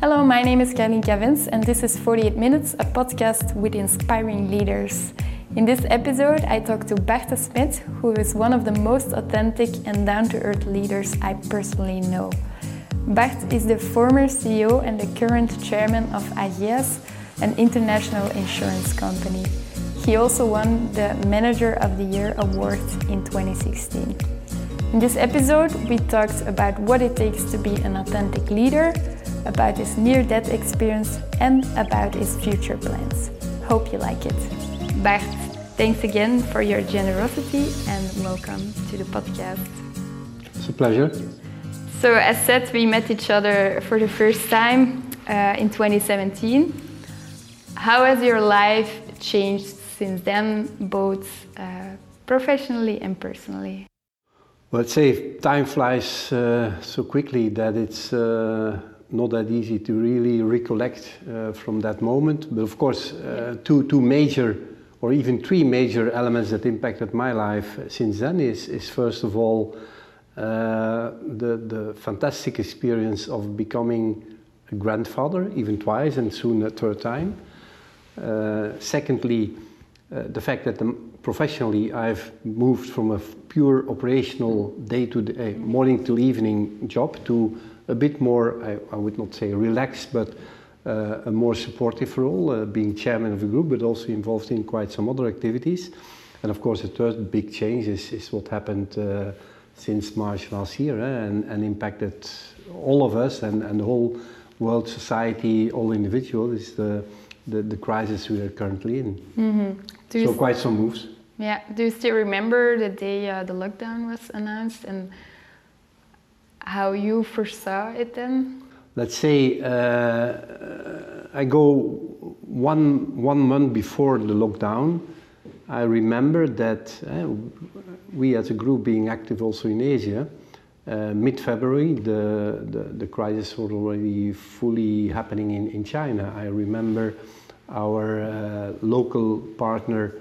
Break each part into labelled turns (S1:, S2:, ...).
S1: Hello, my name is Carlien Cavins, and this is 48 Minutes, a podcast with inspiring leaders. In this episode, I talk to Bart Smit, who is one of the most authentic and down to earth leaders I personally know. Bart is the former CEO and the current chairman of Ageas, an international insurance company. He also won the Manager of the Year award in 2016. In this episode, we talked about what it takes to be an authentic leader, about his near death experience, and about his future plans. Hope you like it. Bart, thanks again for your generosity and welcome to the podcast.
S2: It's a pleasure.
S1: So, as said, we met each other for the first time uh, in 2017. How has your life changed since then, both uh, professionally and personally?
S2: Well, let's say time flies uh, so quickly that it's uh, not that easy to really recollect uh, from that moment. But of course, uh, two, two major or even three major elements that impacted my life since then is, is first of all uh, the, the fantastic experience of becoming a grandfather, even twice and soon a third time. Uh, secondly, uh, the fact that the, professionally I've moved from a pure operational day to day, morning till evening job to a bit more, I, I would not say relaxed, but uh, a more supportive role, uh, being chairman of the group, but also involved in quite some other activities. And of course, the third big change is, is what happened uh, since March last year eh, and, and impacted all of us and, and the whole world, society, all individuals is the, the, the crisis we are currently in. Mm-hmm. So, quite some moves.
S1: Yeah. Do you still remember the day uh, the lockdown was announced and how you foresaw it then?
S2: Let's say uh, I go one one month before the lockdown. I remember that uh, we as a group being active also in Asia, uh, mid-February, the, the, the, crisis was already fully happening in, in China. I remember our uh, local partner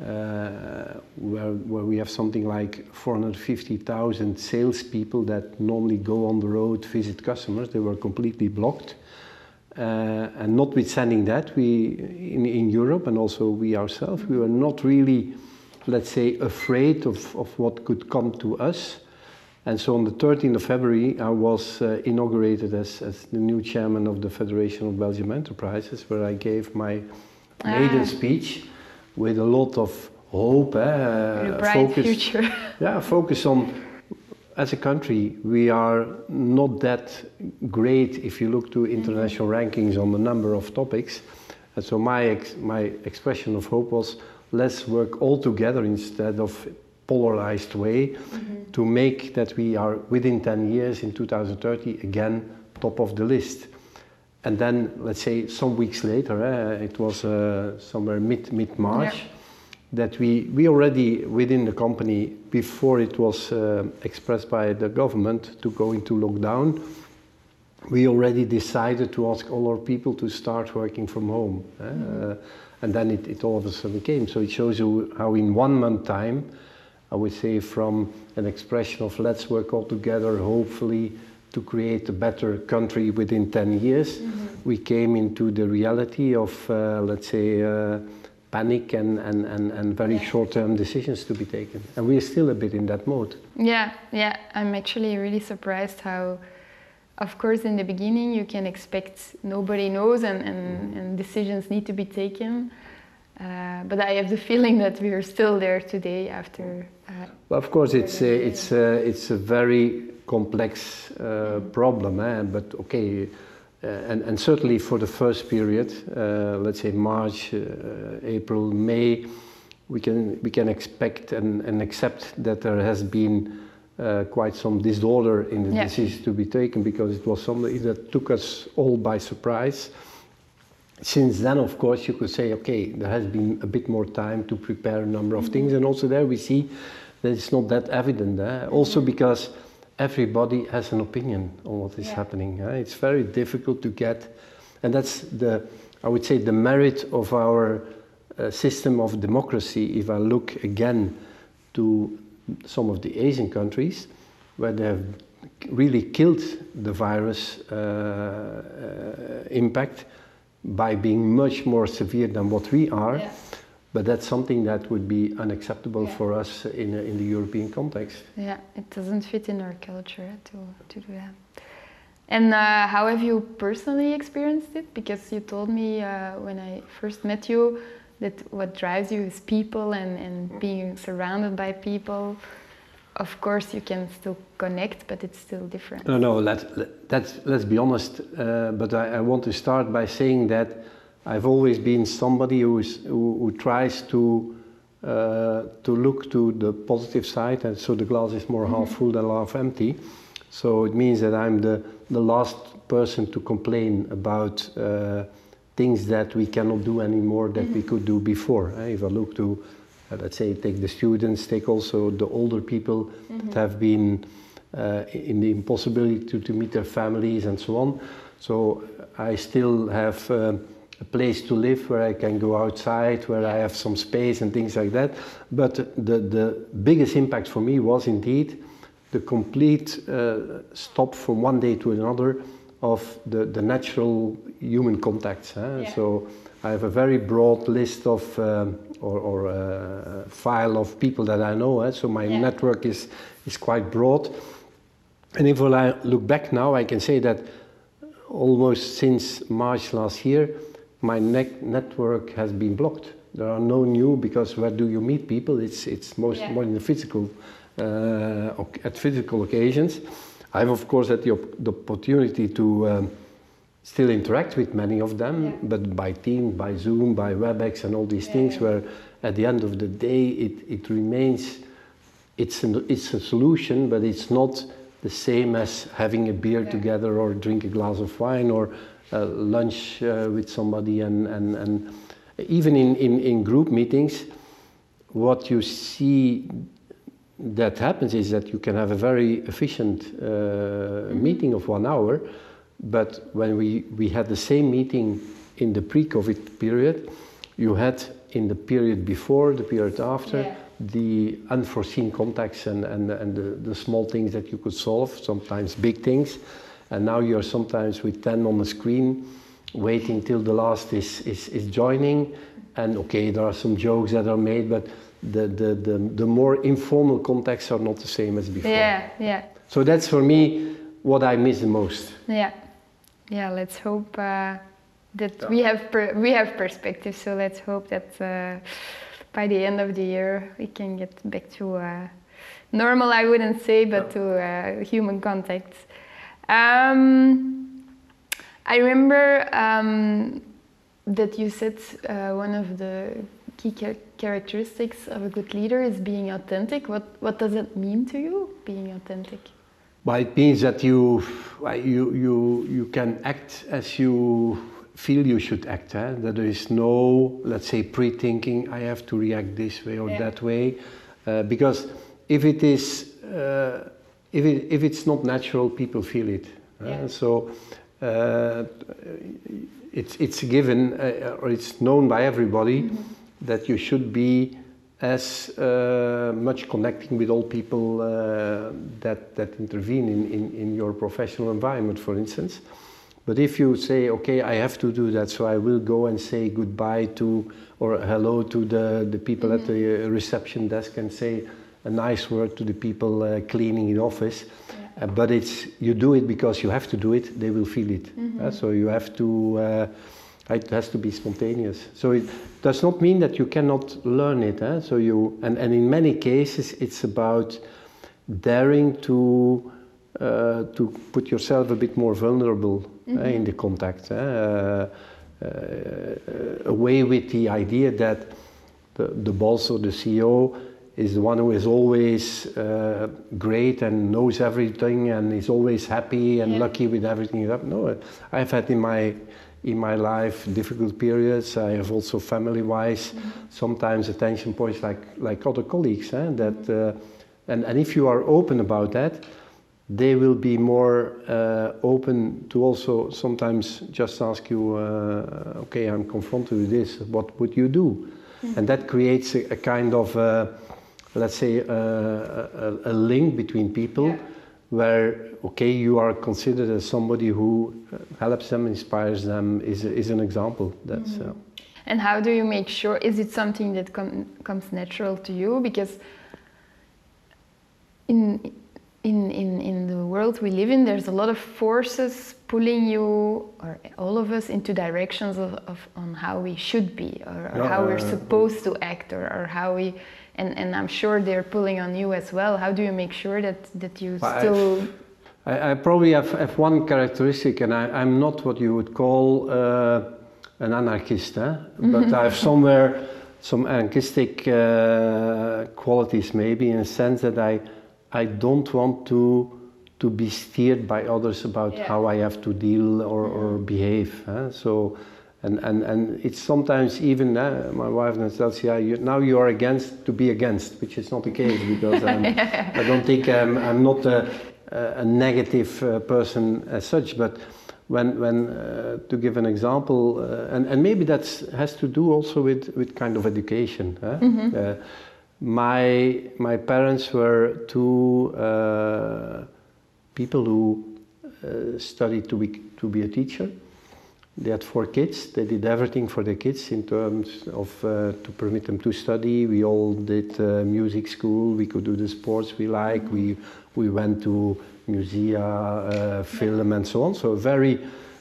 S2: where, where we have something like 450,000 salespeople that normally go on the road, visit customers, they were completely blocked. Uh, and notwithstanding that, we in, in Europe and also we ourselves, we were not really, let's say, afraid of, of what could come to us. And so on the 13th of February, I was uh, inaugurated as, as the new chairman of the Federation of Belgium Enterprises, where I gave my maiden ah. speech with a lot of hope,
S1: eh, bright focus, future.
S2: yeah, focus on as a country we are not that great if you look to international mm -hmm. rankings on the number of topics. And so my ex my expression of hope was let's work all together instead of polarized way mm -hmm. to make that we are within 10 years in 2030 again top of the list and then let's say some weeks later, uh, it was uh, somewhere mid mid March, yeah. that we we already within the company before it was uh, expressed by the government to go into lockdown, we already decided to ask all our people to start working from home, mm-hmm. and then it, it all of a sudden came. So it shows you how in one month time, I would say from an expression of let's work all together, hopefully to create a better country within 10 years, mm-hmm. we came into the reality of, uh, let's say, uh, panic and, and, and, and very yeah. short term decisions to be taken. And we're still a bit in that mode.
S1: Yeah, yeah. I'm actually really surprised how, of course, in the beginning you can expect nobody knows and, and, and decisions need to be taken. Uh, but I have the feeling that we are still there today after.
S2: Uh, well, of course, it's a, it's a, it's a very complex uh, problem, eh? but okay. Uh, and, and, certainly for the first period, uh, let's say March, uh, April, May, we can we can expect and, and accept that there has been quite some disorder in the yeah. decisions to be taken because it was something that took us all by surprise since then, of course, you could say, okay, there has been a bit more time to prepare a number of things, and also there we see that it's not that evident. Eh? Also because everybody has an opinion on what is yeah. happening. It's very difficult to get, and that's the, I would say, the merit of our uh, system of democracy. If I look again to some of the Asian countries, where they have really killed the virus uh, uh, impact by being much more severe than what we are.
S1: Yeah.
S2: But that's something that would be unacceptable
S1: Yeah.
S2: for us in, in the European context.
S1: Yeah, it doesn't fit in our culture to, to do that. And uh, how have you personally experienced it? Because you told me uh, when I first met you that what drives you is people and, and being surrounded by people. Of course, you can still connect, but it's still different.
S2: No, no, let, let, that's, let's be honest. Uh, but I, I want to start by saying that I've always been somebody who, is, who, who tries to, uh, to look to the positive side, and so the glass is more half full than half empty. So it means that I'm the, the last person to complain about uh, things that we cannot do anymore that we could do before. eh. If I look to, uh, let's say, take the students, take also the older people that have been uh, in the impossibility to, to meet their families and so on. So I still have uh, a place to live where I can go outside, where I have some space and things like that. But the, the biggest impact for me was indeed the complete uh, stop from one day to another of the, the natural human contacts. eh.
S1: Yeah.
S2: So I have a very broad list of um, or, or uh, file of people that I know. eh. So my
S1: Yeah.
S2: network is is quite broad. And if I look back now, I can say that almost since March last year, my net network has been blocked. There are no new because where do you meet people? It's it's most
S1: Yeah.
S2: more in the physical uh, at physical occasions. I have of course had the, op- the opportunity to um, still interact with many of them,
S1: Yeah.
S2: but by Team, by Zoom, by WebEx, and all these
S1: Yeah,
S2: things. Where at the end of the day, it it remains it's an, it's a solution, but it's not the same as having a beer together or drink a glass of wine or uh, lunch uh, with somebody. And, and, and even in, in, in group meetings, what you see that happens is that you can have a very efficient uh, meeting of one hour, but when we, we had the same meeting in the pre-COVID period, you had in the period before, the period after,
S1: Yeah.
S2: The unforeseen contacts and, and, and the, the small things that you could solve, sometimes big things. And now you're sometimes with 10 on the screen, waiting till the last is, is, is joining. And okay, there are some jokes that are made, but the, the, the, the more informal contacts are not the same as before.
S1: Yeah, yeah,
S2: So that's for me what I miss the most.
S1: yeah, yeah. Let's hope uh, that we have per- we have perspective. So let's hope that uh, by the end of the year we can get back to uh, normal. I wouldn't say, but to uh, human contact. Um, I remember um, that you said uh, one of the key cha- characteristics of a good leader is being authentic. What what does it mean to you, being authentic?
S2: Well, it means that you, you, you, you can act as you feel you should act. Eh? That there is no, let's say, pre-thinking. I have to react this way or
S1: Yeah.
S2: that way, uh, because if it is, uh, if it, if it's not natural, people feel it. eh?
S1: Yeah.
S2: So uh, it's it's given uh, or it's known by everybody that you should be as uh, much connecting with all people uh, that that intervene in, in, in your professional environment, for instance. But if you say, okay, I have to do that, so I will go and say goodbye to or hello to the, the people at the uh, reception desk and say a nice word to the people uh, cleaning the office. Uh, but it's you do it because you have to do it. They will feel it. Uh, so you have to. Uh, it has to be spontaneous. So it does not mean that you cannot learn it. Eh? So you and, and in many cases it's about daring to uh, to put yourself a bit more vulnerable eh, in the contact. Eh? Uh, uh, away with the idea that the, the boss or the CEO is the one who is always uh, great and knows everything and is always happy and
S1: Yeah.
S2: lucky with everything. No, I've had in my in my life difficult periods. I have also family-wise sometimes attention points like like other colleagues. Eh, that uh, and and if you are open about that, they will be more uh, open to also sometimes just ask you, uh, okay, I'm confronted with this. What would you do? And that creates a, a kind of, uh, let's say, uh, a, a- link between people
S1: Yeah.
S2: where okay, you are considered as somebody who uh, helps them, inspires them, is, is an example. That's.
S1: Mm-hmm. and how do you make sure? Is it something that com comes natural to you? Because in in, in, in the world we live in, there's a lot of forces pulling you or all of us into directions of, of on how we should be or, or how we're supposed to act or, or how we and, and I'm sure they're pulling on you as well. How do you make sure that, that you well, still
S2: I, I, probably have, have one characteristic and I, am not what you would call uh, an anarchist, eh? but I have somewhere some anarchistic uh, qualities maybe in a sense that I I don't want to to be steered by others about yeah. how I have to deal or, or behave. Huh? So, and, and, and it's sometimes even uh, my wife says, yeah, you, now you are against to be against, which is not the case because I don't think I'm, I'm not a, a negative uh, person as such, but when, when uh, to give an example, uh, and, and maybe that has to do also with, with kind of education. Huh? Mm-hmm uh, my my parents were two uh, people who uh, studied to be to be a teacher. They had four kids. They did everything for the kids in terms of uh, to permit them to study. We all did uh, music school. We could do the sports we like. We we went to musea, uh, film, and so on. So very.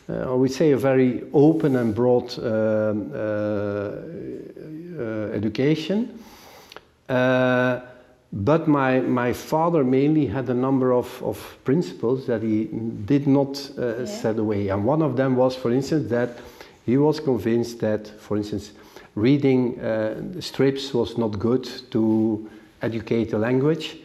S2: Uh, I would say a very open and broad um, education. Uh, but my, my father mainly had a number of, of principles that he did not uh, yeah. set away. And one of them was, for instance, that he was convinced that, for instance, reading uh, strips was not good to educate the language.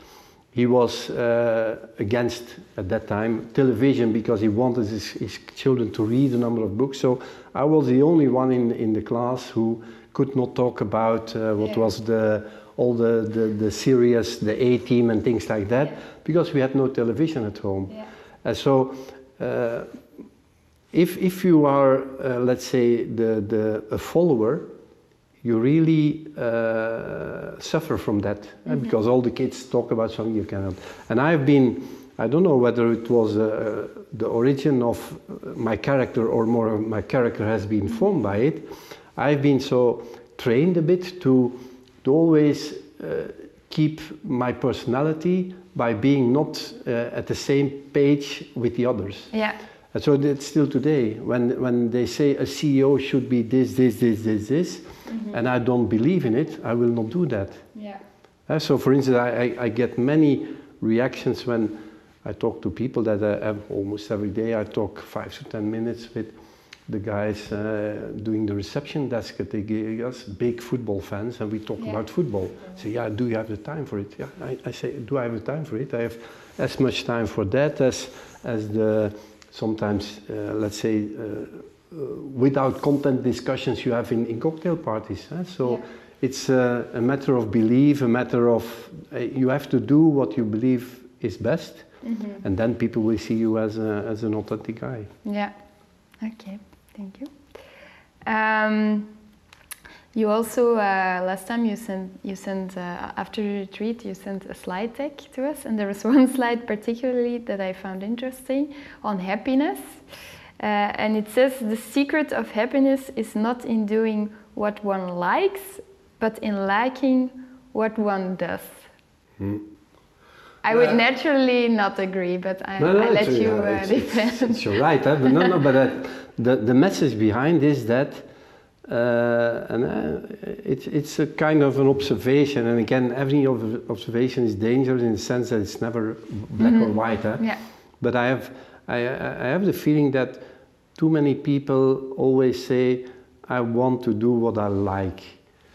S2: He was uh, against, at that time, television because he wanted his, his, children to read a number of books. So I was the only one in, in the class who could not talk about uh, what yeah. was the all the, the, the serious, the A team and things like that, yeah. because we had no television at home. Yeah. And so, uh, if, if you are, uh, let's say, the, the, a follower, you really uh, suffer from that mm-hmm. because all the kids talk about something you cannot. And I've been, I don't know whether it was uh, the origin of my character or more my character has been formed by it. I've been so trained a bit to to always uh, keep my personality by being not uh, at the same page with the others.
S1: Yeah.
S2: And so it's still today when when they say a CEO should be this, this, this, this, this, mm-hmm. and I don't believe in it, I will not do that.
S1: Yeah.
S2: Uh, so, for instance, I, I, I, get many reactions when I talk to people that I have almost every day. I talk five to ten minutes with the guys uh, doing the reception desk at the us big football fans, and we talk yeah. about football. Say, yeah, do you have the time for it? Yeah, I, I, say, do I have the time for it? I have as much time for that as as the sometimes, uh, let's say, uh, uh without content discussions you have in, in cocktail parties. Huh? So. Yeah. It's a, a, matter of belief, a matter of uh, you have to do what you believe is best, mm-hmm. and then people will see you as, a, as an authentic guy.
S1: Yeah. Okay. Thank you. Um, you also uh, last time you sent you sent uh, after the retreat you sent a slide deck to us, and there was one slide particularly that I found interesting on happiness, uh, and it says the secret of happiness is not in doing what one likes, but in liking what one does. Hmm. I would naturally not agree, but I, no, no, I let you uh, it's, defend.
S2: It's, it's, you're right, huh? but no, no, but uh, the, the message behind is that, uh, and uh, it, it's a kind of an observation, and again, every observation is dangerous in the sense that it's never black mm-hmm. or white. Huh?
S1: Yeah.
S2: But I have, I, I have the feeling that too many people always say, I want to do what I like.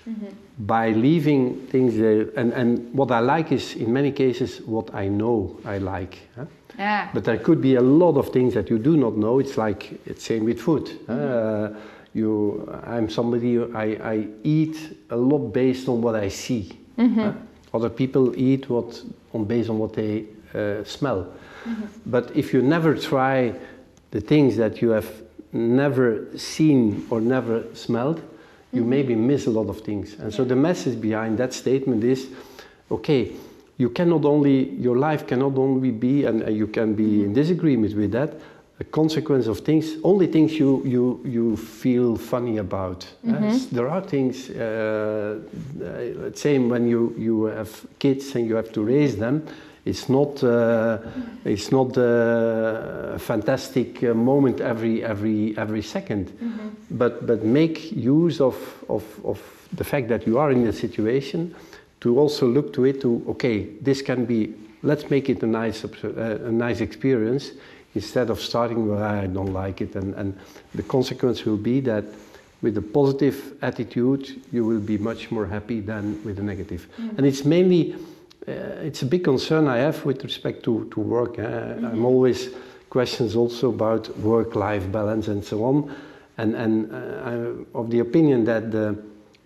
S2: Mm-hmm. By leaving things there, and, and what I like is in many cases what I know I like. Huh?
S1: Yeah.
S2: But there could be a lot of things that you do not know. It's like it's same with food. Mm-hmm. Uh, you, I'm somebody I, I eat a lot based on what I see. Mm-hmm. Uh, other people eat what on based on what they uh, smell. Mm-hmm. But if you never try the things that you have never seen or never smelled, you mm-hmm. maybe miss a lot of things. And so the message behind that statement is, okay, you cannot only your life cannot only be and, and you can be in disagreement with that a consequence of things only things you you you feel funny about Yes, there are things uh, uh, same when you you have kids and you have to raise them it's not uh, it's not uh, a fantastic uh, moment every every every 2nd but but make use of, of of the fact that you are in a situation to also look to it to okay this can be let's make it a nice uh, a nice experience instead of starting well I don't like it. And and the consequence will be that with a positive attitude you will be much more happy than with a negative. negative and it's mainly uh, it's a big concern I have with respect to, to work. eh. I'm always questions also about work-life balance and so on, and and uh, I'm of the opinion that the,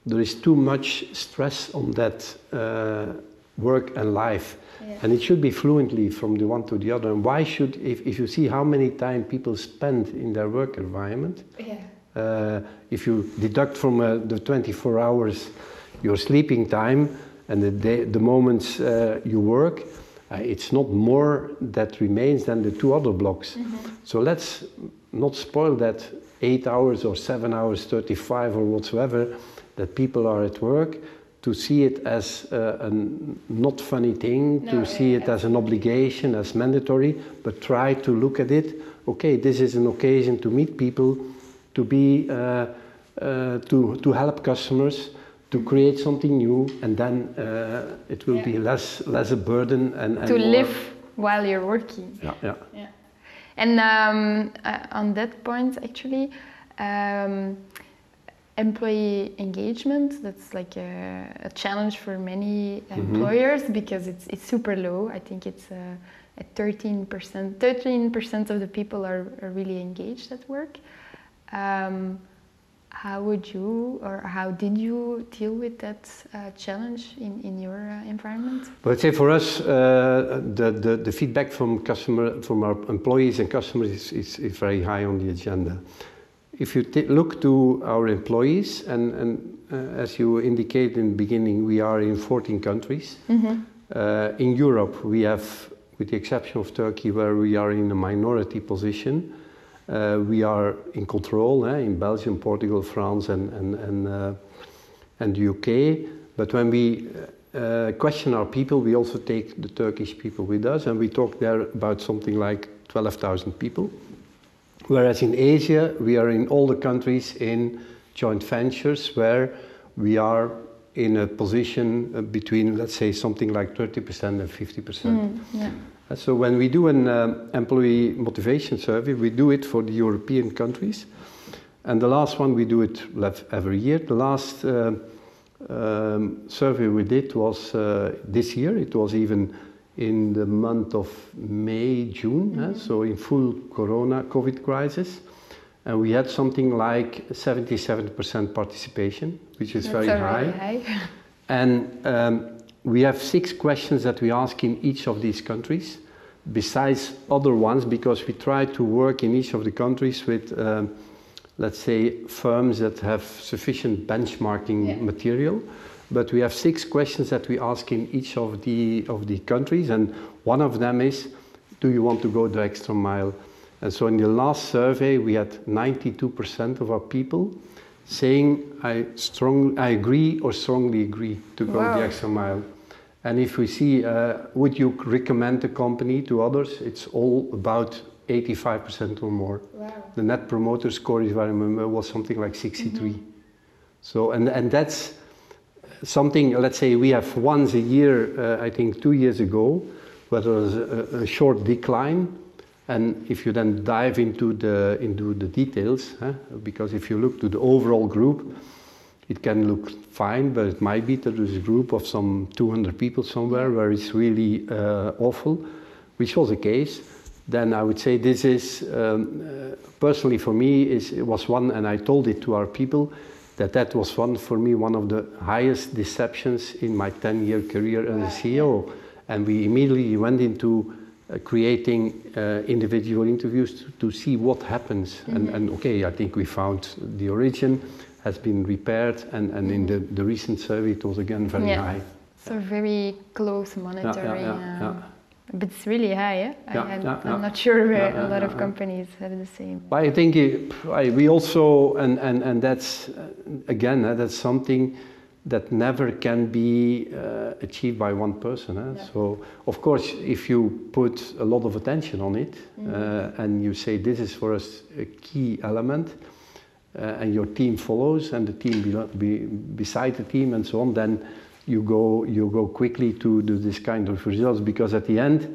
S2: there is too much stress on that uh, work and life,
S1: Yeah.
S2: and it should be fluently from the one to the other. And why should if, if you see how many time people spend in their work environment,
S1: Yeah.
S2: uh, if you deduct from uh, the 24 hours your sleeping time and the, day, the moments uh, you work, uh, it's not more that remains than the two other blocks. So let's not spoil that eight hours or seven hours, 35 or whatsoever, that people are at work. To see it as uh, a not funny thing,
S1: No,
S2: to see
S1: yeah,
S2: it as an obligation, as mandatory, but try to look at it. Okay, this is an occasion to meet people, to be uh, uh, to to help customers, to create something new, and then uh, it will be less less a burden and, and
S1: To
S2: more-
S1: live while you're working.
S2: Yeah, yeah.
S1: Yeah. And um, uh, on that point, actually, um, employee engagement, that's like a, a challenge for many employers because it's, it's super low. I think it's uh, at 13%. 13% of the people are, are really engaged at work. Um, how would you or how did you deal with that uh, challenge in, in your uh, environment?
S2: But I'd say for us, uh, the, the, the feedback from customer, from our employees and customers is, is, is very high on the agenda. If you look to our employees, and, and uh, as you indicated in the beginning, we are in 14 countries. Uh, in Europe, we have, with the exception of Turkey, where we are in a minority position, we are in control eh, in Belgium, Portugal, France, and, and, and, uh, and the UK. But when we uh, question our people, we also take the Turkish people with us, and we talk there about something like 12,000 people. Whereas in Asia, we are in all the countries in joint ventures where we are in a position uh, between, let's say, something like 30% and 50%.
S1: yeah.
S2: Uh, So when we do an um, employee motivation survey, we do it for the European countries, and the last one we do it every year. The last uh, um, survey we did was uh, this year. It was even in the month of May, June, eh, so in full Corona COVID crisis, and we had something like 77% participation, which is
S1: That's
S2: very high.
S1: high.
S2: And um, we have six questions that we ask in each of these countries, besides other ones, because we try to work in each of the countries with, um, let's say, firms that have sufficient benchmarking
S1: Yeah.
S2: material. But we have six questions that we ask in each of the of the countries, and one of them is, do you want to go the extra mile? And so in the last survey, we had 92% of our people saying, I, strong, I agree or strongly agree to go
S1: Wow.
S2: the extra mile. And if we see, uh, would you recommend the company to others? It's all about 85% or more.
S1: Wow.
S2: The net promoter score, if I remember, was something like 63. So, and, and that's something, let's say we have once a year, uh, I think two years ago, where there was a, a short decline. And if you then dive into the, into the details, huh, because if you look to the overall group, it can look fine, but it might be that there's a group of some 200 people somewhere where it's really uh, awful, which was the case. Then I would say this is, um, uh, personally for me, is, it was one, and I told it to our people, that that was one for me one of the highest deceptions in my 10 year career as a CEO. And we immediately went into uh, creating uh, individual interviews to, to see what happens. And, and okay, I think we found the origin has been repaired, and, and in the, the recent survey it was again very
S1: Yeah.
S2: high.
S1: So very close monitoring.
S2: yeah, yeah, yeah.
S1: um, But it's really high, eh? I,
S2: Yeah,
S1: I'm,
S2: yeah,
S1: I'm
S2: yeah.
S1: not sure where a lot of companies have the same.
S2: But I think it, I, we also, and, and, and that's, uh, again, uh, that's something that never can be uh, achieved by one person. eh?
S1: Yeah.
S2: So, of course, if you put a lot of attention on it
S1: Mm-hmm.
S2: uh, and you say this is for us a key element, uh, and your team follows, and the team be, be, beside the team, and so on, then you go you go quickly to do this kind of results because at the end,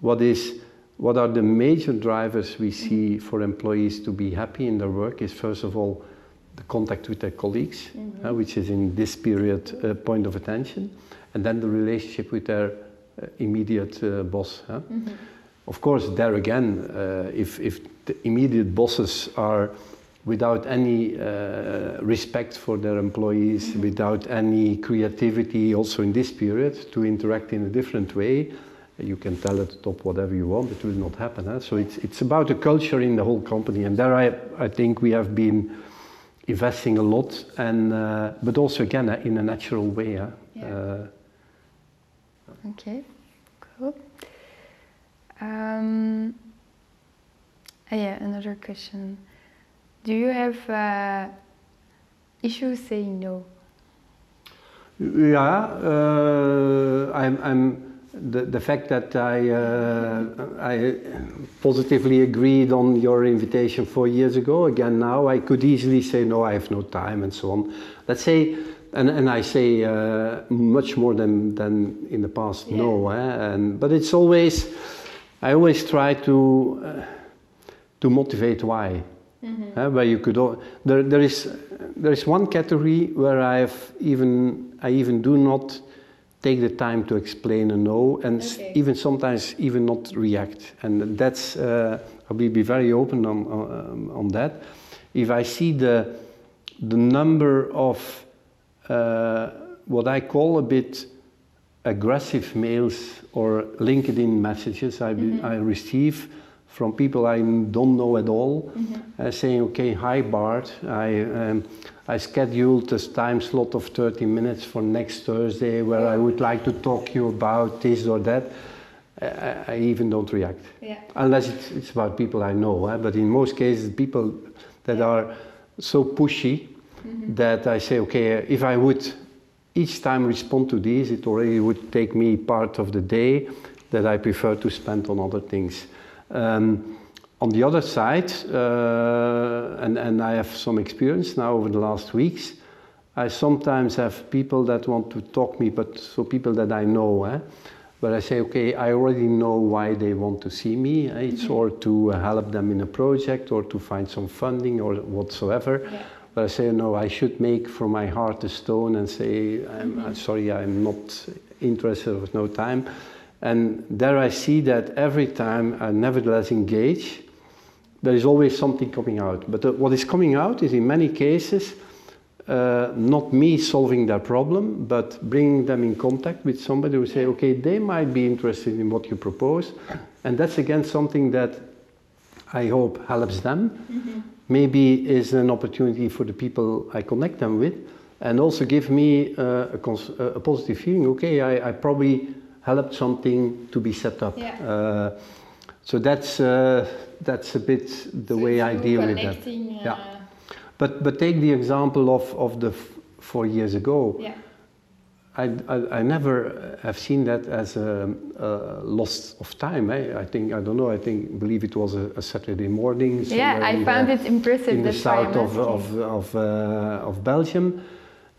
S2: what is what are the major drivers we see for employees to be happy in their work is first of all the contact with their colleagues, uh, which is in this period a point of attention, and then the relationship with their uh, immediate uh, boss. huh? Of course, there again, uh, if, if the immediate bosses are without any uh, respect for their employees, without any creativity, also in this period, to interact in a different way, you can tell at the top whatever you want, it will not happen. Huh? So it's, it's about the culture in the whole company, and there I, I think we have been investing a lot, and uh, but also again uh, in a natural way. Huh?
S1: Yeah.
S2: Uh,
S1: Okay, cool. Um, ah, yeah, another question. Do you have uh, issues saying no?
S2: Yeah, uh, I'm, I'm the, the fact that I, uh, I positively agreed on your invitation four years ago. Again, now I could easily say no, I have no time, and so on. Let's say, and, and I say uh, much more than, than in the past.
S1: Yeah.
S2: No, eh? and but it's always, I always try to uh, to motivate why. Uh, where you could there, there is there is one category where I have even I even do not take the time to explain a no and
S1: Okay.
S2: even sometimes even not react. And that's uh, I will be very open on on, on that. If I see the the number of uh, what I call a bit aggressive mails or LinkedIn messages I, be, I receive from people I don't know at all, uh, saying, "Okay, hi Bart, I um, I scheduled a time slot of 30 minutes for next Thursday where I would like to talk to you about this or that." I, I- even don't react
S1: Yeah.
S2: unless it's, it's about people I know. eh, But in most cases, people that are so pushy that I say, okay, if I would each time respond to these, it already would take me part of the day that I prefer to spend on other things. Um, on the other side, uh, and, and I have some experience now over the last weeks, I sometimes have people that want to talk me, but so people that I know, eh? but I say, okay, I already know why they want to see me. eh, It's or to help them in a project or to find some funding or whatsoever.
S1: Yeah.
S2: But I say, no, I should make from my heart a stone and say, I'm, I'm sorry, I'm not interested with no time. And there I see that every time I nevertheless engage, there is always something coming out. But uh, what is coming out is in many cases uh, not me solving their problem, but bringing them in contact with somebody who say, okay, they might be interested in what you propose. And that's again something that I hope helps them. Maybe is an opportunity for the people I connect them with, and also give me uh, a, cons- a positive feeling. Okay, I, I probably helped something to be set up.
S1: Yeah.
S2: Uh, so that's uh, that's a bit the way I deal with that.
S1: connecting,
S2: Yeah.
S1: uh,
S2: But but take the example of of the four years ago.
S1: yeah.
S2: I, I, I never have seen that as a, a loss of time. Eh? I think I don't know. I think believe it was a, a Saturday morning.
S1: Yeah, I found it impressive.
S2: in the
S1: that's why I'm
S2: south of of of, uh, of Belgium.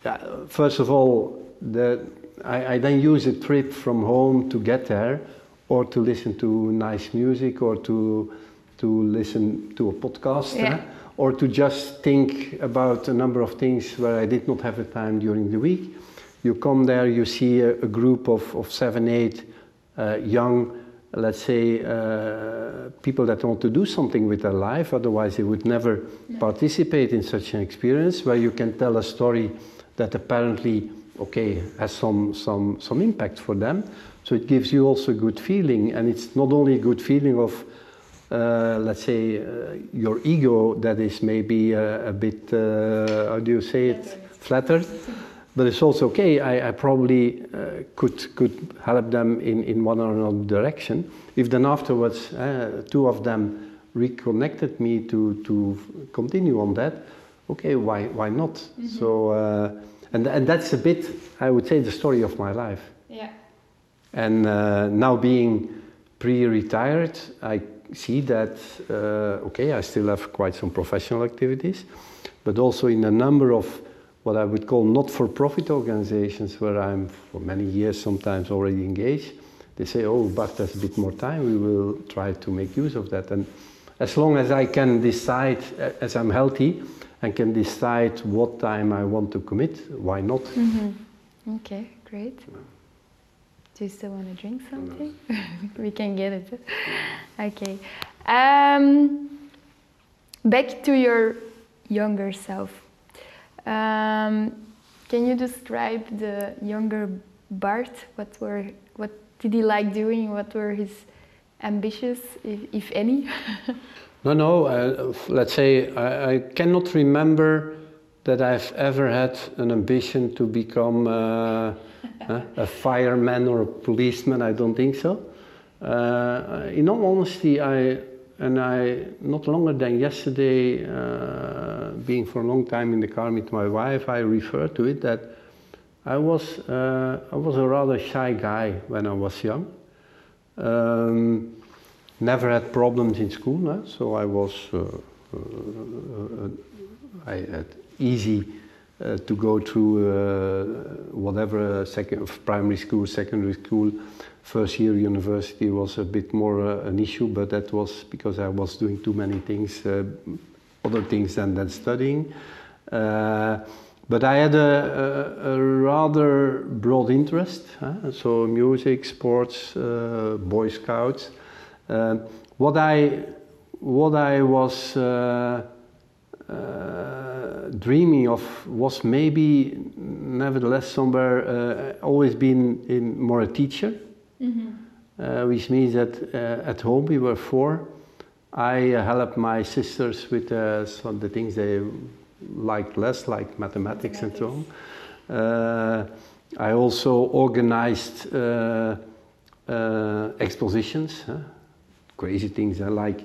S2: Yeah, first of all, the, I, I then use a trip from home to get there, or to listen to nice music, or to to listen to a podcast.
S1: Yeah.
S2: eh? Or to just think about a number of things where I did not have the time during the week. You come there, you see a, a group of, of seven, eight uh, young, let's say, uh, people that want to do something with their life, otherwise, they would never participate in such an experience where you can tell a story that apparently, okay, has some, some, some impact for them. So it gives you also a good feeling, and it's not only a good feeling of uh, let's say, uh, your ego that is maybe uh, a bit, uh, how do you say it, flattered. but it's also okay. I, I probably uh, could could help them in, in one or another direction. If then afterwards uh, two of them reconnected me to to continue on that, okay, why why not? Mm-hmm. So uh, and and that's a bit, I would say, the story of my life.
S1: Yeah.
S2: And uh, now being pre-retired, I see that uh, okay, I still have quite some professional activities, but also in a number of what I would call not-for-profit organizations where I'm for many years sometimes already engaged. They say, "Oh, but there's a bit more time. We will try to make use of that." And as long as I can decide, as I'm healthy, and can decide what time I want to commit, why not?
S1: Mm-hmm. Okay, great. Do you still want to drink something? No. we can get it. okay. Um, back to your younger self. Um, can you describe the younger Bart? What were what did he like doing? What were his ambitions, if, if any?
S2: no, no. Uh, let's say I, I, cannot remember that I've ever had an ambition to become uh, a fireman or a policeman. I don't think so. Uh, in all honesty, I and I, not longer than yesterday, uh, being for a long time in the car with my wife, I referred to it that I was, uh, I was a rather shy guy when I was young. Um, never had problems in school, so I was, uh, uh, uh, I had easy uh, to go through whatever second, primary school, secondary school, first year university was a bit more uh, an issue, but that was because I was doing too many things, uh, other things than, than studying. Uh, but I had a, a, a, rather broad interest, huh? so music, sports, uh, Boy Scouts. Uh, what I what I was uh, dreaming of was maybe, nevertheless, somewhere always been in more a teacher. Mm-hmm. Uh, which means that uh, at home we were four. I uh, helped my sisters with uh, some of the things they liked less, like mathematics, mathematics. and so on. Uh, I also organized uh, expositions, huh? Crazy things I like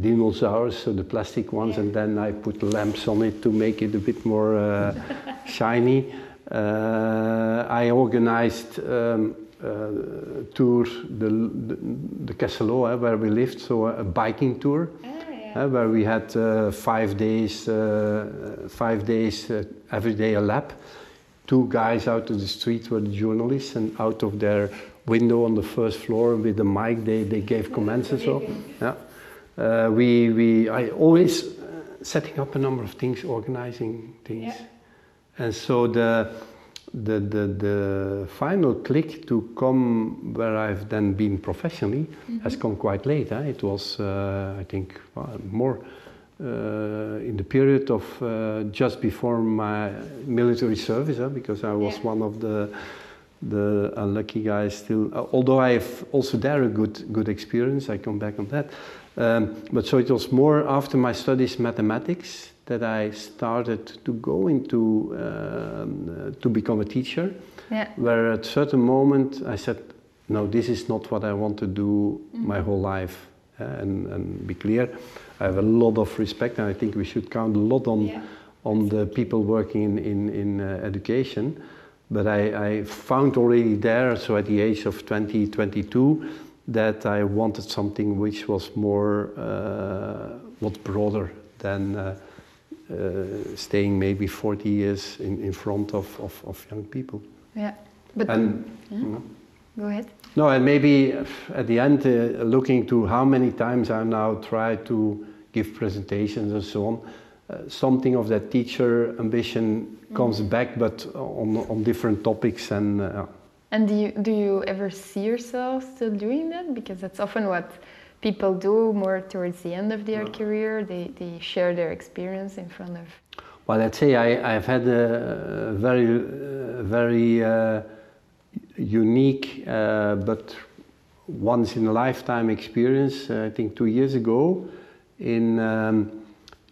S2: dinosaurs, so the plastic ones, yeah. and then I put lamps on it to make it a bit more shiny. I organized um, uh, tour, the, the, the Kessel-Lo, uh, where we lived, so a, biking tour. Ah, yeah. uh, where we had uh, five days, uh, five days uh, every day a lap. Two guys out of the street were the journalists, and out of their window on the first floor with the mic, they, they gave comments and so. Yeah, we we I always setting up a number of things, organizing things, yeah. and so the the, the, the final click to come where I've then been professionally mm-hmm. has come quite late. Eh? It was, uh, I think, well, more uh, in the period of uh, just before my military service, eh? because I was yeah. one of the the unlucky guy still. Uh, although I have also there a good good experience, I come back on that. Um, but so it was more after my studies mathematics that I started to go into um, to become a teacher. Yeah. Where at a certain moment I said, no, this is not what I want to do mm-hmm. my whole life. Uh, and, and be clear, I have a lot of respect, and I think we should count a lot on yeah. on the people working in in, in uh, education. But I, I found already there, so at the age of 20, 22, that I wanted something which was more, uh, what broader than uh, uh, staying maybe 40 years in, in front of, of, of young people.
S1: Yeah, but and, yeah. You know, go ahead.
S2: No, and maybe at the end, uh, looking to how many times I now try to give presentations and so on, uh, something of that teacher ambition comes mm. back, but on, on different topics and. Uh,
S1: and do you, do you ever see yourself still doing that? Because that's often what people do more towards the end of their career. They, they share their experience in front of.
S2: Well, let's say I, I've had a very, uh, very uh, unique uh, but once in a lifetime experience, uh, I think two years ago, in, um,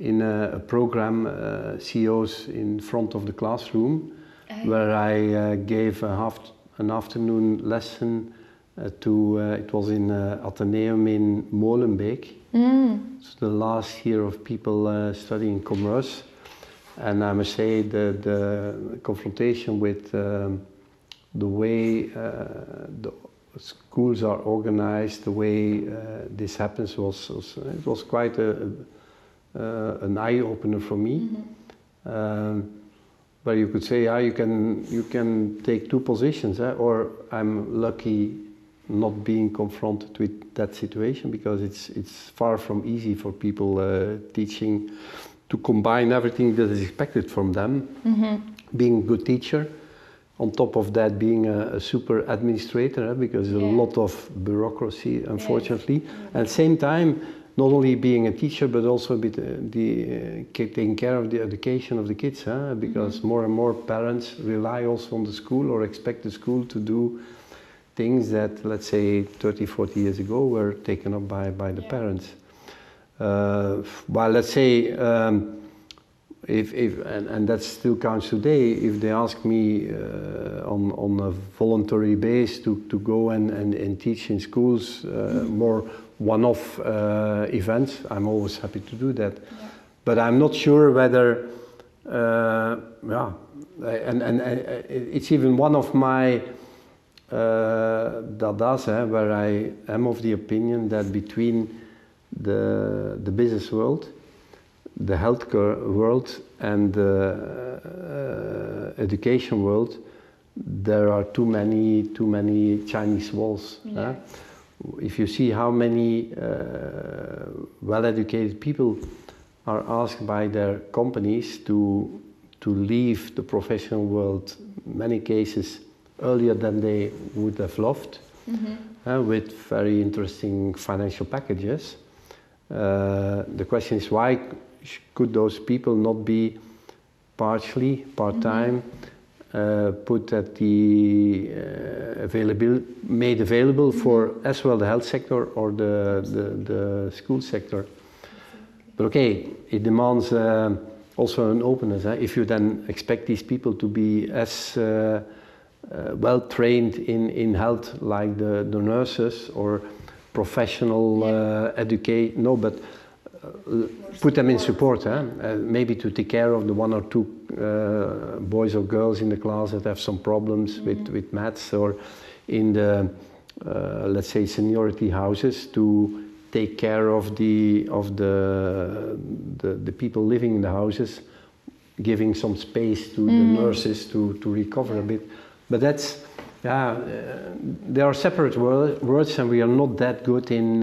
S2: in a, a program, uh, CEOs in front of the classroom. Okay. where I uh, gave a half, an afternoon lesson uh, to, uh, it was in uh, Atheneum in Molenbeek. Mm. It's the last year of people uh, studying commerce. And I must say the, the confrontation with um, the way uh, the schools are organized, the way uh, this happens was, was, it was quite a, a an eye opener for me. Mm-hmm. Um, where you could say, yeah, you can you can take two positions, eh? or I'm lucky not being confronted with that situation because it's it's far from easy for people uh, teaching to combine everything that is expected from them, mm-hmm. being a good teacher, on top of that being a, a super administrator, eh, because there's yeah. a lot of bureaucracy, unfortunately. Yes. At the same time, not only being a teacher, but also bit uh, the, uh, taking care of the education of the kids, huh? because mm-hmm. more and more parents rely also on the school or expect the school to do things that, let's say, 30, 40 years ago were taken up by, by the yeah. parents. Uh, well, let's say, um, if, if and, and that still counts today, if they ask me uh, on, on a voluntary base to, to go and, and, and teach in schools uh, more one-off uh, events, I'm always happy to do that. Yeah. But I'm not sure whether, uh, yeah, and, and, and it's even one of my uh, dadas, eh, where I am of the opinion that between the, the business world, the healthcare world, and the uh, education world, there are too many too many Chinese walls. Yeah. Eh? If you see how many uh, well-educated people are asked by their companies to to leave the professional world, many cases earlier than they would have loved, mm-hmm. uh, with very interesting financial packages. Uh, the question is why could those people not be partially, part-time, mm-hmm. Uh, put at the uh, available, made available for as well the health sector or the, the, the school sector. But okay, it demands uh, also an openness. Eh? If you then expect these people to be as well trained in, in health like the, the nurses or professional uh, educate no but put them in support huh? uh, maybe to take care of the one or two uh, boys or girls in the class that have some problems mm-hmm. with, with maths or in the uh, let's say seniority houses to take care of the of the the, the people living in the houses giving some space to mm-hmm. the nurses to, to recover a bit but that's yeah, uh, there are separate words, and we are not that good in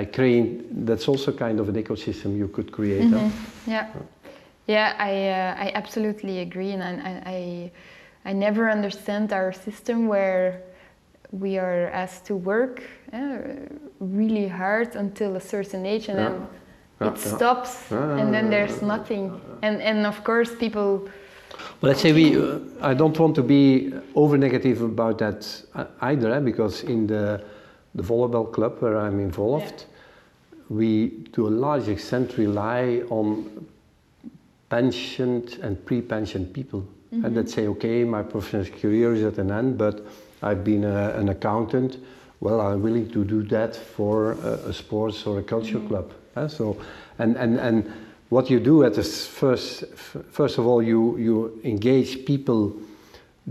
S2: uh, creating. That's also kind of an ecosystem you could create. Mm -hmm. huh?
S1: Yeah, yeah, I uh, I absolutely agree, and I, I I never understand our system where we are asked to work uh, really hard until a certain age, and yeah. then yeah, it yeah. stops, and then there's nothing. And and of course, people
S2: well, let's say we. Uh, I don't want to be over negative about that uh, either, eh, because in the the volleyball club where I'm involved, yeah. we to a large extent rely on pensioned and pre-pensioned people, mm-hmm. and that say, okay, my professional career is at an end, but I've been a, an accountant. Well, I'm willing to do that for a, a sports or a culture mm-hmm. club. Eh? So, and and and what you do at the first, first of all, you, you engage people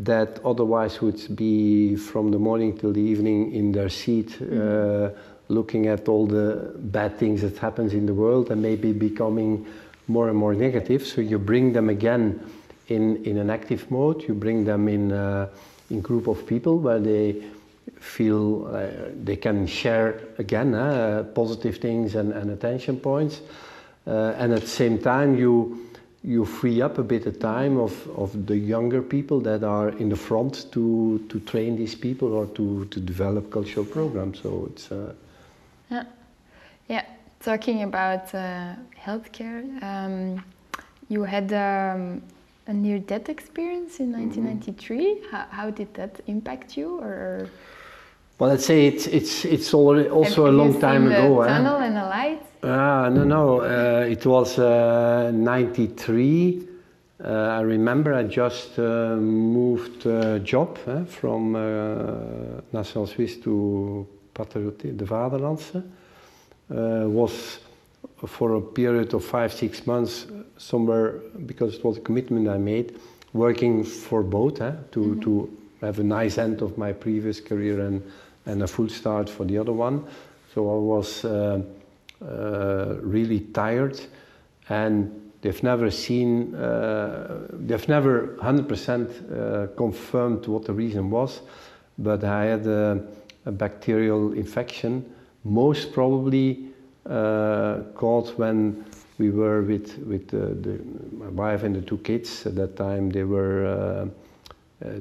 S2: that otherwise would be from the morning till the evening in their seat, mm. uh, looking at all the bad things that happens in the world and maybe becoming more and more negative. So you bring them again in, in an active mode. You bring them in uh, in group of people where they feel uh, they can share again uh, positive things and, and attention points. Uh, and at the same time, you you free up a bit of time of, of the younger people that are in the front to, to train these people or to, to develop cultural programs. So it's uh,
S1: yeah, yeah. Talking about uh, healthcare, um, you had um, a near-death experience in 1993. Mm -hmm. How, how did that impact you, or?
S2: Well, let's say it's it's it's already also Have a long time ago.
S1: The tunnel and the light.
S2: Ah, no, no. Uh, it was uh, 93. uh, I remember I just uh, moved uh, job eh, from National Swiss to Patriote, the Vaderlandse. was for a period of five, six months somewhere, because it was a commitment I made, working for both eh, to, mm -hmm. to have a nice end of my previous career and, and a full start for the other one. So I was uh, uh, really tired and They've never seen, uh, they've never 100% uh, confirmed what the reason was, but I had a, a bacterial infection, most probably uh, caught when we were with, with the, the, my wife and the two kids. At that time, they were uh, uh,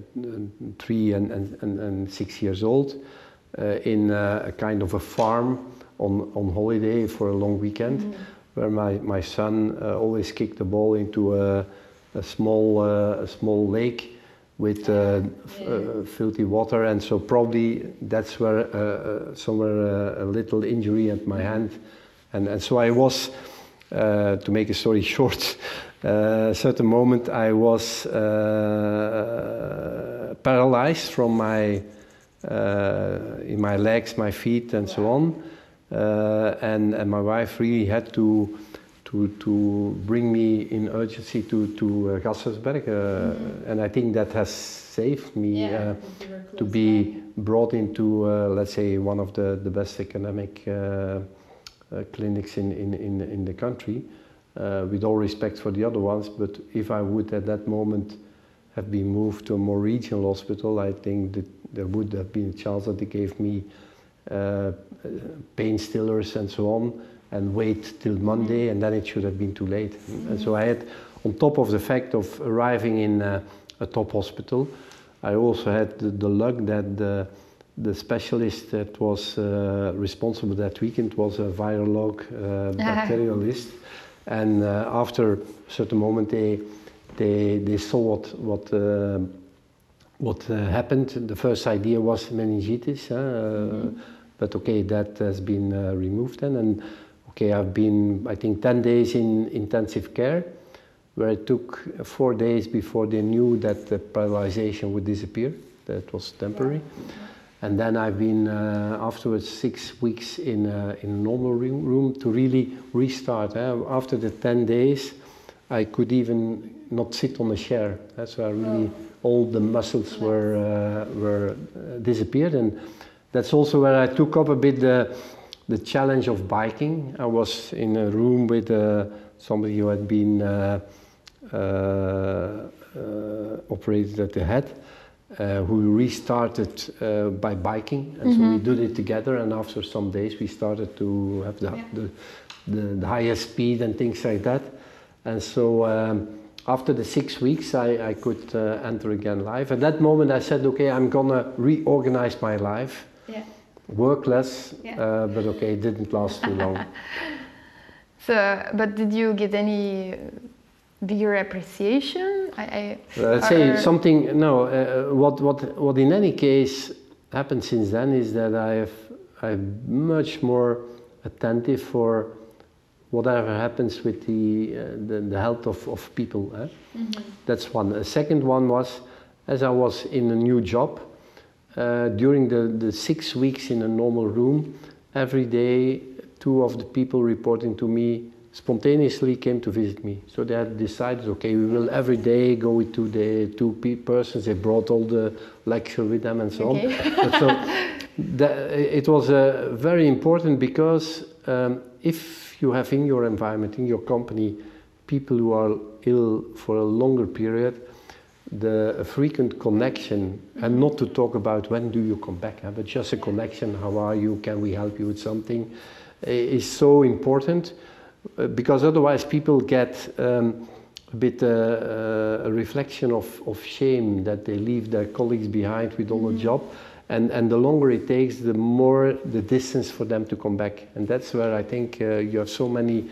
S2: three and, and, and, six years old uh, in a kind of a farm on, on holiday for a long weekend. Mm. where my, my son uh, always kicked the ball into a, a small, uh, a small lake with uh, uh filthy water, and so probably that's where uh, uh, somewhere a little injury at my hand, and, and so I was, to make a story short, a certain moment I was paralyzed from my in my legs, my feet, and so on. Uh, and, and my wife really had to to to bring me in urgency to to uh, Gasthuisberg, uh, mm-hmm. and I think that has saved me yeah, uh, to be brought into uh, let's say one of the the best academic uh, uh, clinics in, in in in the country. with all respect for the other ones, but if I would at that moment have been moved to a more regional hospital, I think that there would have been a chance that they gave me uh, painkillers and so on, and wait till Monday, and then it should have been too late. Mm-hmm. And so I had, on top of the fact of arriving in a, a top hospital, I also had the, the luck that the, the specialist that was uh, responsible that weekend was a virolog, uh, bacterialist, and uh, after a certain moment they they they saw what what uh, what uh, happened. The first idea was meningitis. Mm-hmm but okay, that has been uh, removed then. And okay, I've been, I think, 10 days in intensive care, where it took four days before they knew that the paralyzation would disappear. That was temporary. Yeah. And then I've been uh, afterwards six weeks in a, in a normal room to really restart. Eh? After the 10 days, I could even not sit on a chair. That's where really oh. all the muscles were, uh, were uh, disappeared. And that's also where I took up a bit the, the challenge of biking. I was in a room with uh, somebody who had been uh, uh, uh operated at the head, uh, who restarted uh, by biking. And mm-hmm. so we mm-hmm. did it together, and after some days, we started to have the, yeah. the, the, the, highest speed and things like that. And so um, after the six weeks, I, I could enter again live. At that moment, I said, okay, I'm gonna reorganize my life yeah. Work less, yeah. uh, but okay, it didn't last too long.
S1: so, but did you get any bigger appreciation? I, I
S2: Let's say something. No, uh, what what what in any case happened since then is that I have I'm much more attentive for whatever happens with the uh, the, the, health of, of people. Eh? Mm -hmm. That's one. A second one was as I was in a new job, uh, during the, the six weeks in a normal room, every day, two of the people reporting to me spontaneously came to visit me. So they had decided, okay, we will every day go with two, day, two persons. They brought all the lecture with them and so okay. on. so that, it was uh, very important because um, if you have in your environment, in your company, people who are ill for a longer period, the frequent connection and not to talk about when do you come back but just a connection how are you can we help you with something is so important uh, because otherwise people get um, a bit uh, uh, a reflection of, of shame that they leave their colleagues behind with all the mm-hmm. job and, and the longer it takes the more the distance for them to come back and that's where I think uh, you have so many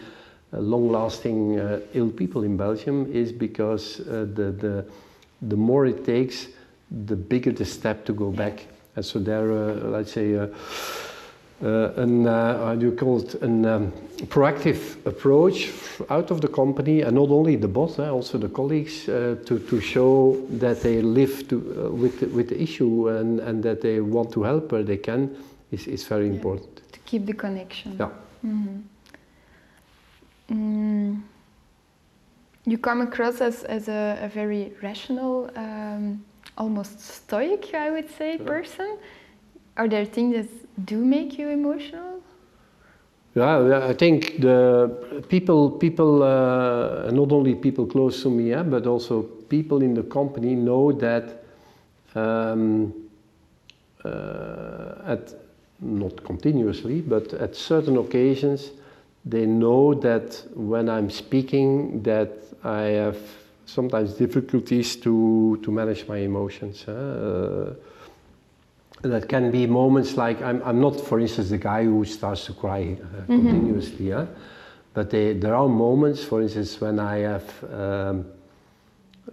S2: uh, long-lasting uh, ill people in Belgium is because the, the the more it takes, the bigger the step to go back. And so there, uh, let's say, uh, uh, an, uh, how do you call it, an um, proactive approach out of the company, and not only the boss, uh, also the colleagues, uh, to, to show that they live to, uh, with, the, with the issue and, and that they want to help where they can, is, is very
S1: Yeah.
S2: important.
S1: To keep the connection.
S2: Yeah.
S1: Mhm. Mm. You come across as, as a, a very rational, um, almost stoic, I would say,
S2: Yeah.
S1: person. Are there things that do make you emotional?
S2: Yeah, I think the people, people, uh, not only people close to me, yeah, but also people in the company know that um, uh, at not continuously, but at certain occasions, they know that when I'm speaking, that I have sometimes difficulties to to manage my emotions. huh? Uh, that can be moments like I'm, I'm not, for instance, the guy who starts to cry uh, continuously, yeah? but they, there are moments, for instance, when I have, um,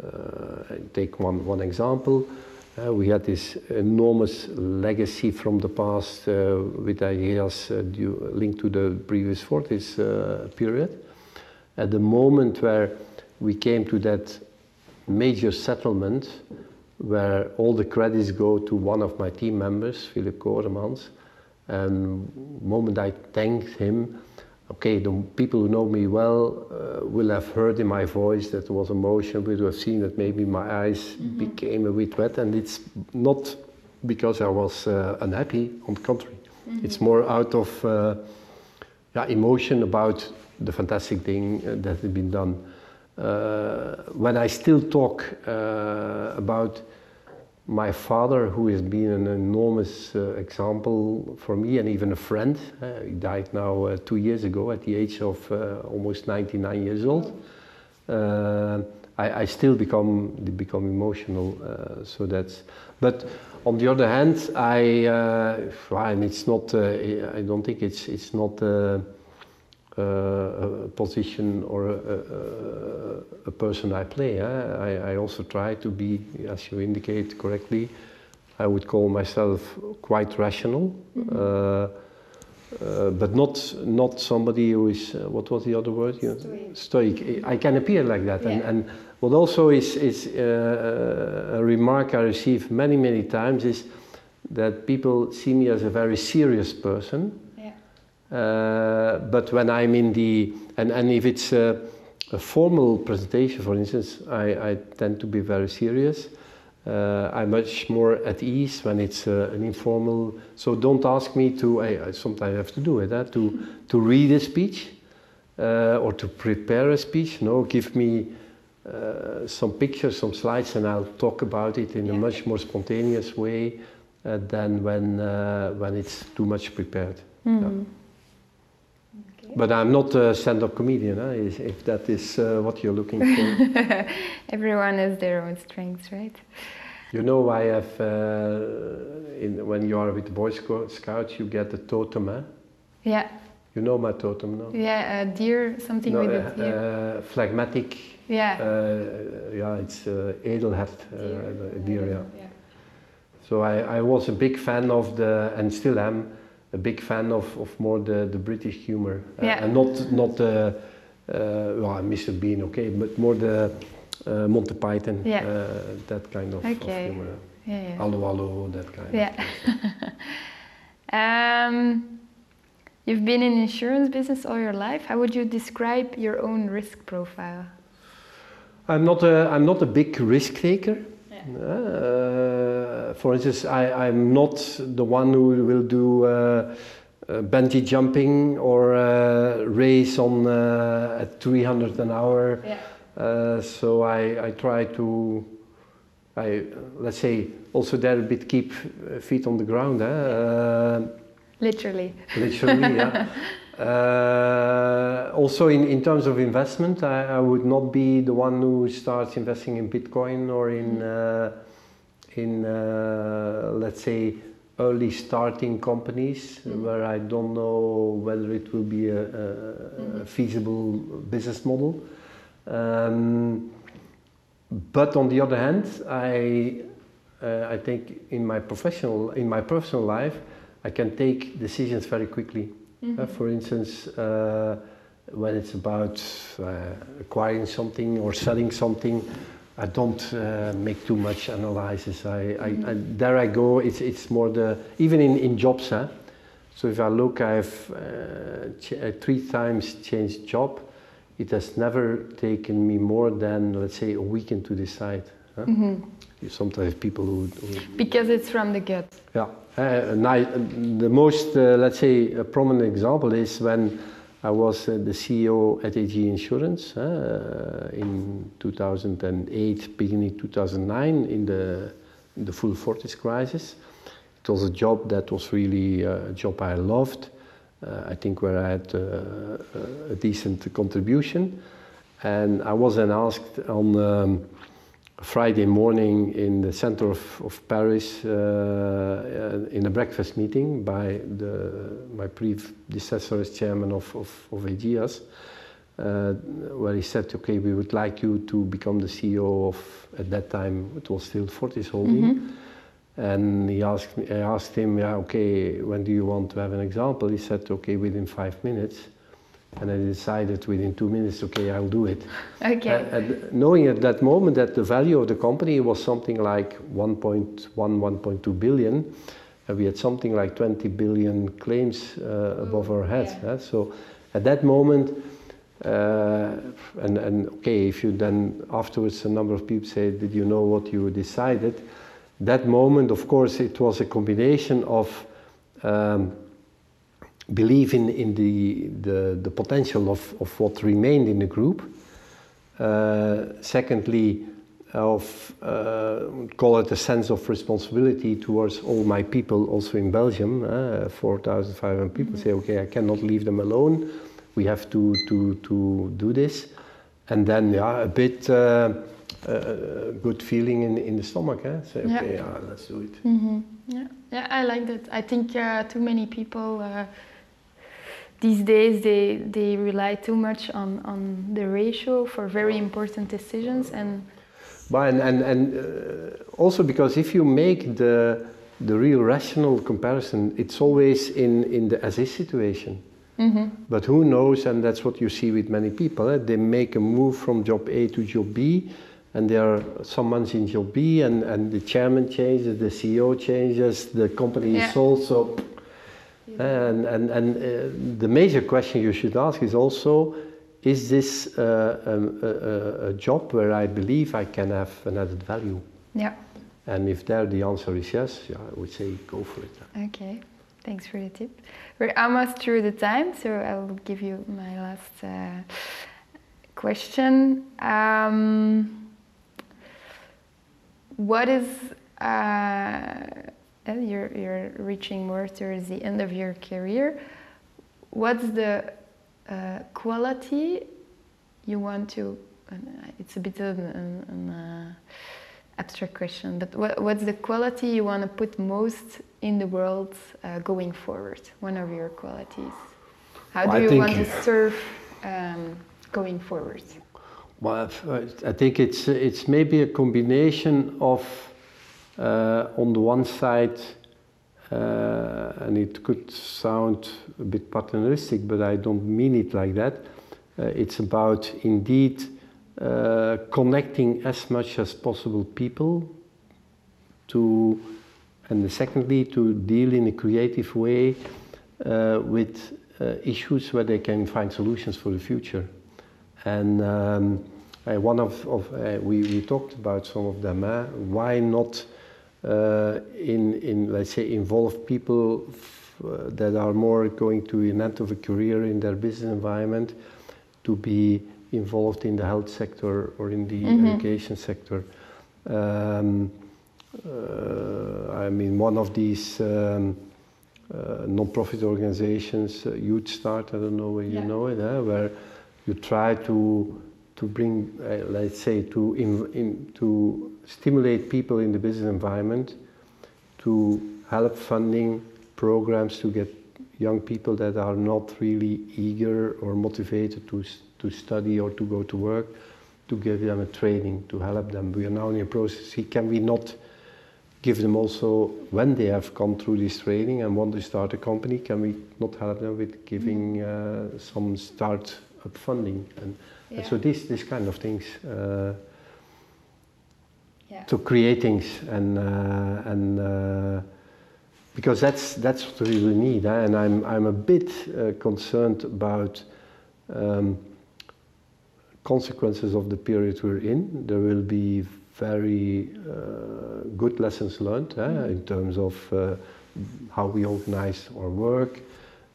S2: uh, take one, one example, uh, we had this enormous legacy from the past uh, with ideas uh, due, linked to the previous Fortis period. At the moment where we came to that major settlement, where all the credits go to one of my team members, Philip Koremans. And the moment I thanked him, okay, the people who know me well uh, will have heard in my voice that there was emotion, will have seen that maybe my eyes became a bit wet, and it's not because I was uh, unhappy, on the contrary. It's more out of uh, yeah, emotion about the fantastic thing uh, that had been done. Uh, when I still talk uh, about my father, who has been an enormous uh, example for me and even a friend, uh, he died now uh, two years ago at the age of uh, almost 99 years old. Uh, I, I still become become emotional, uh, so that's. But on the other hand, I uh, and it's not. Uh, I don't think it's it's not. Uh, a position or a, a, a person I play. eh? I, I also try to be, as you indicate correctly, I would call myself quite rational, uh, uh, but not not somebody who is uh, what was the other word?
S1: Stoic.
S2: Stoic. I can appear like that, and,
S1: Yeah.
S2: and what also is is uh, a remark I receive many many times is that people see me as a very serious person.
S1: Yeah.
S2: But when I'm in the and, and if it's a, a formal presentation, for instance, I, I tend to be very serious. Uh, I'm much more at ease when it's uh, an informal. So don't ask me to. I, I sometimes have to do it. eh, to to read a speech uh, or to prepare a speech. No, give me uh, some pictures, some slides, and I'll talk about it in a much more spontaneous way uh, than when uh, when it's too much prepared.
S1: Mhm. Okay.
S2: But I'm not a stand-up comedian, if- that is uh, what you're looking for.
S1: Everyone has their own strengths, right?
S2: you know, I have, uh, in, when you are with the Boy Scouts, you get a totem, eh?
S1: Yeah.
S2: You know my totem, no?
S1: Yeah, a deer, something
S2: no,
S1: with
S2: uh,
S1: a deer.
S2: uh, phlegmatic,
S1: yeah.
S2: uh, yeah, it's uh, edelhert, uh,
S1: Deer.
S2: deer, yeah.
S1: yeah.
S2: So I, I was a big fan of the, and still am, a big fan of, of more the, the British humor. Uh,
S1: Yeah.
S2: And not, not the, uh, well, Mr. Bean, okay, but more the uh, Monty Python,
S1: Yeah.
S2: uh, that kind of, of
S1: Okay.
S2: humor.
S1: Yeah, yeah.
S2: Hallo, hallo, that kind
S1: Yeah. um, you've been in insurance business all your life. How would you describe your own risk profile?
S2: I'm not a, I'm not a big risk taker. Uh, for instance, I, I'm not the one who will do uh, uh, bungee jumping or uh, race on uh, at 300 an hour.
S1: Yeah.
S2: Uh, so I, I try to, I let's say also there a bit keep uh, feet on the ground. Eh? Uh,
S1: Literally.
S2: literally, yeah. Uh, also, in, in terms of investment, I, I would not be the one who starts investing in Bitcoin or in uh, in uh, let's say early starting companies where I don't know whether it will be a, a, a feasible business model. Um, but on the other hand, I uh, I think in my professional in my personal life, I can take decisions very quickly. Uh, for instance, uh, when it's about uh, acquiring something or selling something, I don't uh, make too much analysis. I, I, I, there I go. It's, it's more the even in, in jobs. Huh? So if I look, I've uh, ch- uh, three times changed job. It has never taken me more than let's say a weekend to decide. Huh? You sometimes have people who, who
S1: Because it's from the gut.
S2: yeah, uh, I, the most, uh, let's say, a prominent example is when I was uh, the CEO at AG Insurance uh, in 2008, beginning 2009, in the, in the full Fortis crisis. It was a job that was really uh, a job I loved. Uh, I think where I had uh, a decent contribution. And I was then asked on um, Friday morning in the center of, of Paris uh, in a breakfast meeting by the, my predecessor as chairman of, of, of Ageas, uh, where he said, okay, we would like you to become the CEO of, at that time, it was still Fortis Holding. And he asked me, I asked him, yeah, okay, when do you want to have an example? He said, okay, within five minutes. And I decided within two minutes, okay, I'll do it.
S1: Okay.
S2: And, and knowing at that moment that the value of the company was something like 1.1, 1.2 billion, and we had something like 20 billion claims uh, above our heads.
S1: yeah.
S2: So at that moment, uh, and, and okay, if you then afterwards a number of people say, did you know what you decided? That moment, of course, it was a combination of um, belief in, in the, the, the potential of, of what remained in the group. Uh, secondly, of uh, call it a sense of responsibility towards all my people, also in Belgium, uh, 4,500 people. Say, okay, I cannot leave them alone. We have to to to do this, and then yeah, a bit uh, uh, good feeling in in the stomach. Eh? Say,
S1: Yeah.
S2: okay, yeah, let's do it.
S1: Yeah, yeah, I like that. I think uh, too many people uh, these days they they rely too much on on the ratio for very important decisions, and
S2: But and and, and uh, also because if you make the the real rational comparison, it's always in in the as is situation. But who knows? And that's what you see with many people. eh? They make a move from job A to job B, and they are some months in job B, and and the chairman changes, the CEO changes, the company
S1: Yeah.
S2: is sold. So, and and and uh, the major question you should ask is also. Is this uh, um, a, a, a job where I believe I can have an added value?
S1: yeah.
S2: And if there the answer is yes, yeah, I would say go for it.
S1: Okay, thanks for the tip. We're almost through the time, so I'll give you my last uh, question. Um, what is uh, you're you're reaching more towards the end of your career? What's the uh, quality you want to? Uh, it's a bit of an, an uh, abstract question, but what, what's the quality you want to put most in the world uh, going forward? One of your qualities. How do
S2: I
S1: you want to serve um, going forward?
S2: Well, I've- think it's it's maybe a combination of on the one side, uh, and it could sound a bit paternalistic, but I don't mean it like that. Uh, it's about indeed uh, connecting as much as possible people to, and secondly, to deal in a creative way uh, with uh, issues where they can find solutions for the future. And um, uh, one of, of uh, we, we talked about some of them. Uh, why not uh, in, in, let's say, involve people f- uh, that are more going to an end of a career in their business environment to be involved in the health sector or in the education sector. Um, uh, I mean, one of these um, uh, non-profit organizations, uh, Youth Start, I don't know where
S1: Yeah.
S2: you know it, eh, where you try to to bring, uh, let's say, to in, in, to stimulate people in the business environment, to help funding programs to get young people that are not really eager or motivated to to study or to go to work, to give them a training to help them. We are now in a process. See, can we not give them also when they have gone through this training and want to start a company, can we not help them with giving
S1: Mm-hmm.
S2: uh, some start up funding and, and so this this kind of things. Uh,
S1: Yeah.
S2: to create things and uh, and uh, because that's that's what we really need eh? and I'm I'm a bit uh, concerned about um, consequences of the period we're in there will be very uh, good lessons learned eh? in terms of uh, how we organize our work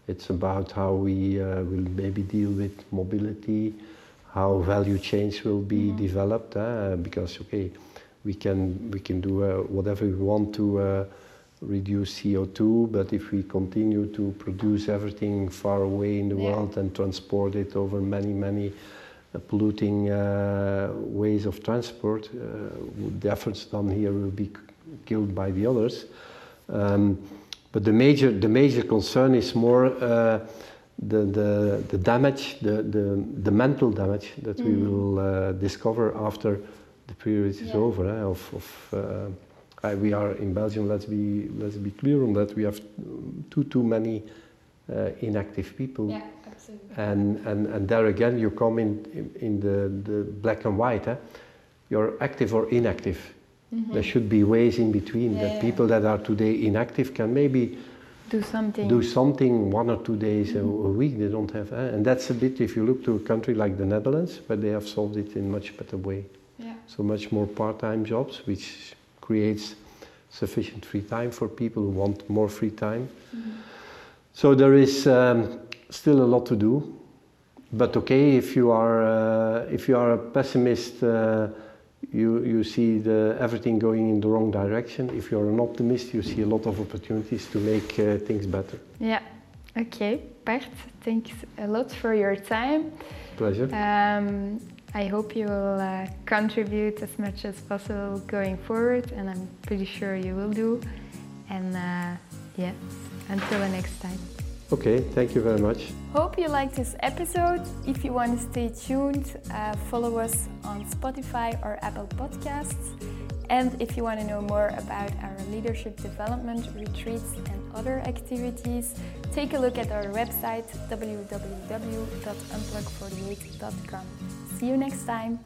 S2: it's about how we uh, will maybe deal with mobility how value chains will be developed eh? because okay we can we can do uh, whatever we want to uh, reduce CO2, but if we continue to produce everything far away in the
S1: Yeah.
S2: world and transport it over many many uh, polluting uh, ways of transport, uh, the efforts done here will be killed by the others. Um, but the major the major concern is more. Uh, the, the, the damage, the, the, the mental damage that we will uh, discover after the period is
S1: Yeah.
S2: over. Eh, of, of, uh, I- we are in Belgium. Let's be let's be clear on that. We have too too many uh, inactive people,
S1: Yeah, absolutely.
S2: and, and and there again you come in in, in the, the black and white. Eh? You're active or inactive. There should be ways in between.
S1: Yeah,
S2: that
S1: yeah.
S2: people that are today inactive can maybe
S1: Do something.
S2: do something one or two days a,
S1: Mm-hmm.
S2: a week they don't have eh? and that's a bit if you look to a country like the netherlands where they have solved it in much better way. So much more part-time jobs which creates sufficient free time for people who want more free time so there is um, still a lot to do but okay if you are uh, if you are a pessimist uh, you, you see the, everything going in the wrong direction. If you're an optimist, you see a lot of opportunities to make uh, things better.
S1: Yeah. Okay, Bert, thanks a lot for your time.
S2: Pleasure.
S1: Um, I hope you will uh, contribute as much as possible going forward, and I'm pretty sure you will do. And uh, yeah, until the next time.
S2: Okay, thank you very much.
S1: Hope you liked this episode. If you want to stay tuned, uh, follow us on Spotify or Apple Podcasts. And if you want to know more about our leadership development retreats and other activities, take a look at our website www.unplug48.com. See you next time.